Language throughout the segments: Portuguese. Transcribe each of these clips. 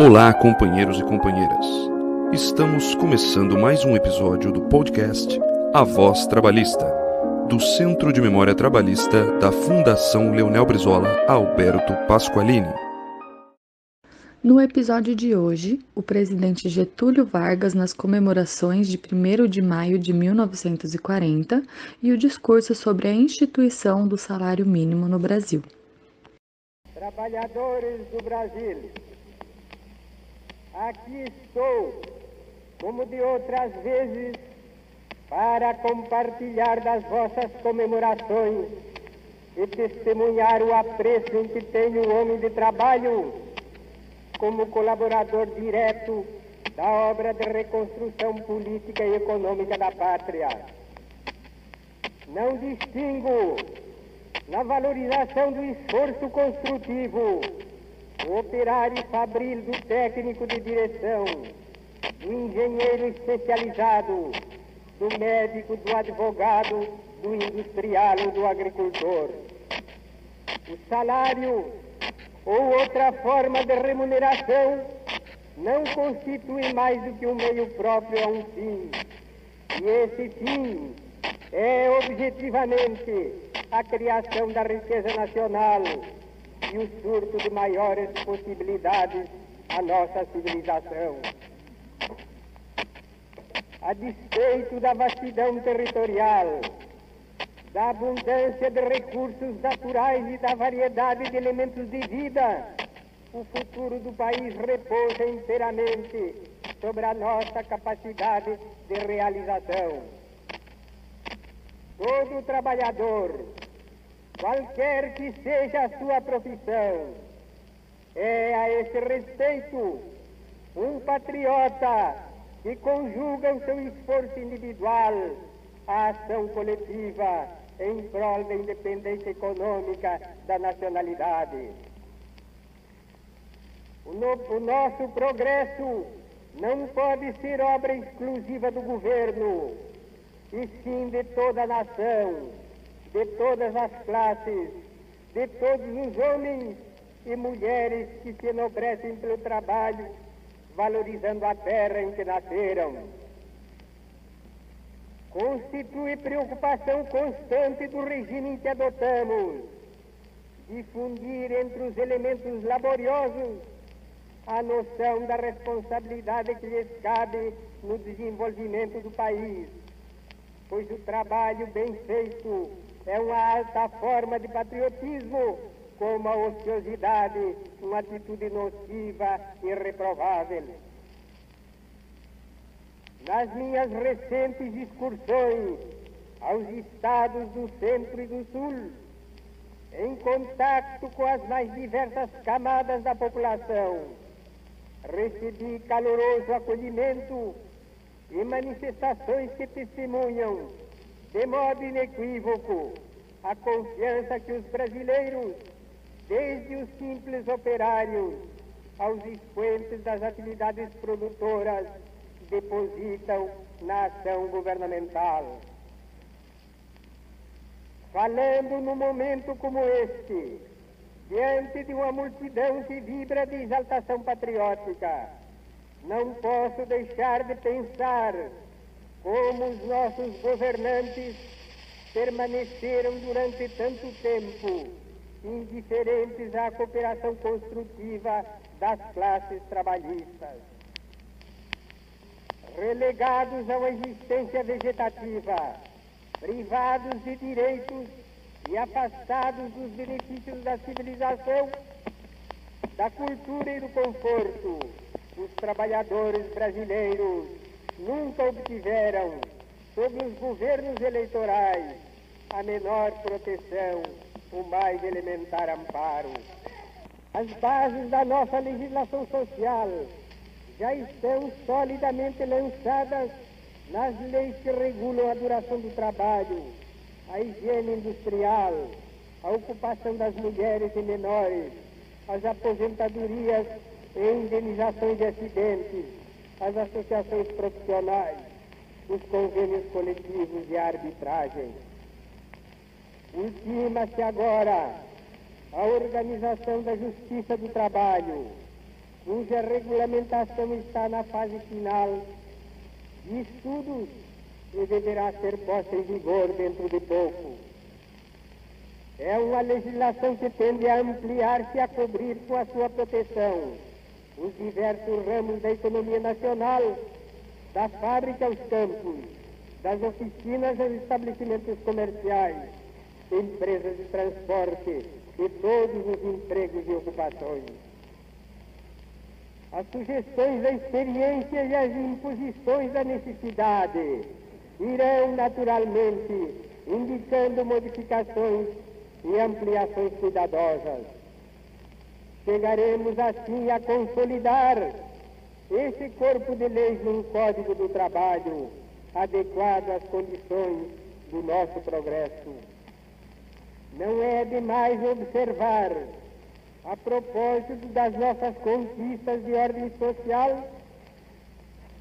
Olá, companheiros e companheiras. Estamos começando mais um episódio do podcast A Voz Trabalhista, do Centro de Memória Trabalhista da Fundação Leonel Brizola Alberto Pasqualini. No episódio de hoje, o presidente Getúlio Vargas nas comemorações de 1 de maio de 1940 e o discurso sobre a instituição do salário mínimo no Brasil. Trabalhadores do Brasil, aqui estou, como de outras vezes, para compartilhar das vossas comemorações e testemunhar o apreço em que tem o homem de trabalho como colaborador direto da obra de reconstrução política e econômica da pátria. Não distingo na valorização do esforço construtivo operário fabril do técnico de direção, do engenheiro especializado, do médico, do advogado, do industrial do agricultor. O salário ou outra forma de remuneração não constitui mais do que um meio próprio a um fim. E esse fim é objetivamente a criação da riqueza nacional e o surto de maiores possibilidades à nossa civilização. A despeito da vastidão territorial, da abundância de recursos naturais e da variedade de elementos de vida, o futuro do país repousa inteiramente sobre a nossa capacidade de realização. Todo trabalhador, qualquer que seja a sua profissão, é a esse respeito um patriota que conjuga o seu esforço individual à ação coletiva em prol da independência econômica da nacionalidade. O, no, o nosso progresso não pode ser obra exclusiva do governo, e sim de toda a nação, de todas as classes, de todos os homens e mulheres que se enobrecem pelo trabalho, valorizando a terra em que nasceram. Constitui preocupação constante do regime que adotamos, difundir entre os elementos laboriosos a noção da responsabilidade que lhes cabe no desenvolvimento do país, pois o trabalho bem feito é uma alta forma de patriotismo, como a ociosidade, uma atitude nociva e reprovável. Nas minhas recentes excursões aos estados do centro e do sul, em contato com as mais diversas camadas da população, recebi caloroso acolhimento e manifestações que testemunham, de modo inequívoco, a confiança que os brasileiros, desde os simples operários aos expoentes das atividades produtoras, depositam na ação governamental. Falando num momento como este, diante de uma multidão que vibra de exaltação patriótica, não posso deixar de pensar como os nossos governantes permaneceram durante tanto tempo indiferentes à cooperação construtiva das classes trabalhistas relegados a uma existência vegetativa, privados de direitos e afastados dos benefícios da civilização, da cultura e do conforto, os trabalhadores brasileiros nunca obtiveram, sob os governos eleitorais, a menor proteção, o mais elementar amparo. As bases da nossa legislação social já estão solidamente lançadas nas leis que regulam a duração do trabalho, a higiene industrial, a ocupação das mulheres e menores, as aposentadorias e indenizações de acidentes, as associações profissionais, os convênios coletivos e a arbitragem. Ultima-se agora a organização da justiça do trabalho, cuja regulamentação está na fase final de estudos e deverá ser posta em vigor dentro de pouco. É uma legislação que tende a ampliar-se e a cobrir com a sua proteção os diversos ramos da economia nacional, da fábrica aos campos, das oficinas aos estabelecimentos comerciais, empresas de transporte e todos os empregos e ocupações. As sugestões da experiência e as imposições da necessidade irão naturalmente indicando modificações e ampliações cuidadosas. Chegaremos assim a consolidar esse corpo de leis num código do trabalho adequado às condições do nosso progresso. Não é demais observar, a propósito das nossas conquistas de ordem social,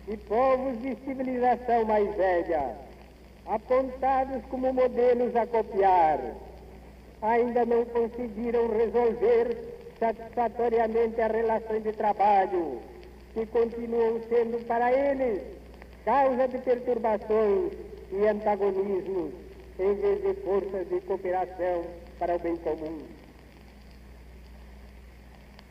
e povos de civilização mais velha, apontados como modelos a copiar, ainda não conseguiram resolver satisfatoriamente as relações de trabalho, que continuam sendo para eles causa de perturbações e antagonismos, em vez de forças de cooperação para o bem comum.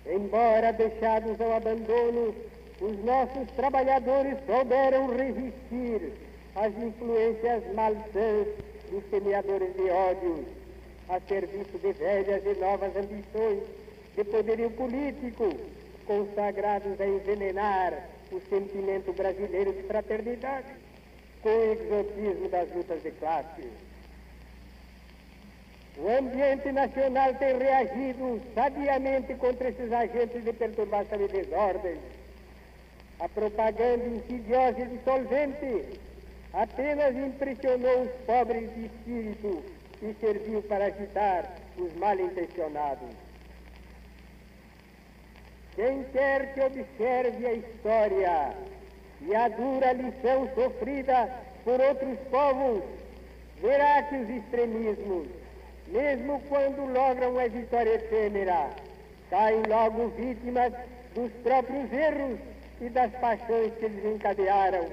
Embora deixados ao abandono, os nossos trabalhadores souberam resistir às influências malsãs dos semeadores de ódio, a serviço de velhas e novas ambições de poderio político, consagrados a envenenar o sentimento brasileiro de fraternidade com o exotismo das lutas de classe. O ambiente nacional tem reagido sabiamente contra esses agentes de perturbação e desordem. A propaganda insidiosa e dissolvente apenas impressionou os pobres de espírito e serviu para agitar os mal intencionados. Quem quer que observe a história e a dura lição sofrida por outros povos, verá que os extremismos, mesmo quando logram a vitória efêmera, caem logo vítimas dos próprios erros e das paixões que eles encadearam,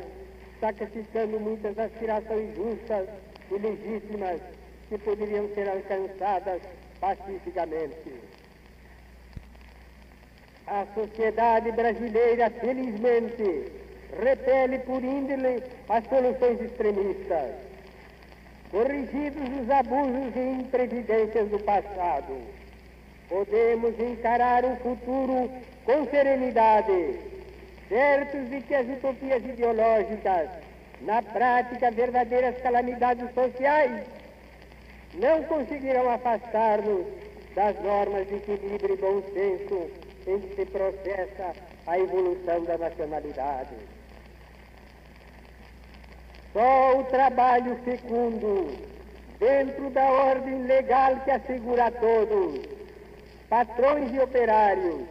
sacrificando muitas aspirações justas e legítimas que poderiam ser alcançadas pacificamente. A sociedade brasileira, felizmente, repele por índole as soluções extremistas. Corrigidos os abusos e imprevidências do passado, podemos encarar o futuro com serenidade, certos de que as utopias ideológicas, na prática verdadeiras calamidades sociais, não conseguirão afastar-nos das normas de equilíbrio e bom senso em que se processa a evolução da nacionalidade. Só o trabalho fecundo, dentro da ordem legal que assegura a todos, patrões e operários,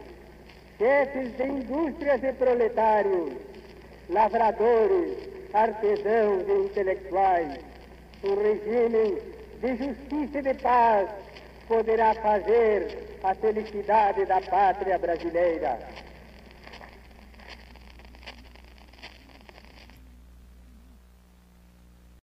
chefes de indústrias e proletários, lavradores, artesãos e intelectuais, o regime de justiça e de paz poderá fazer a felicidade da pátria brasileira.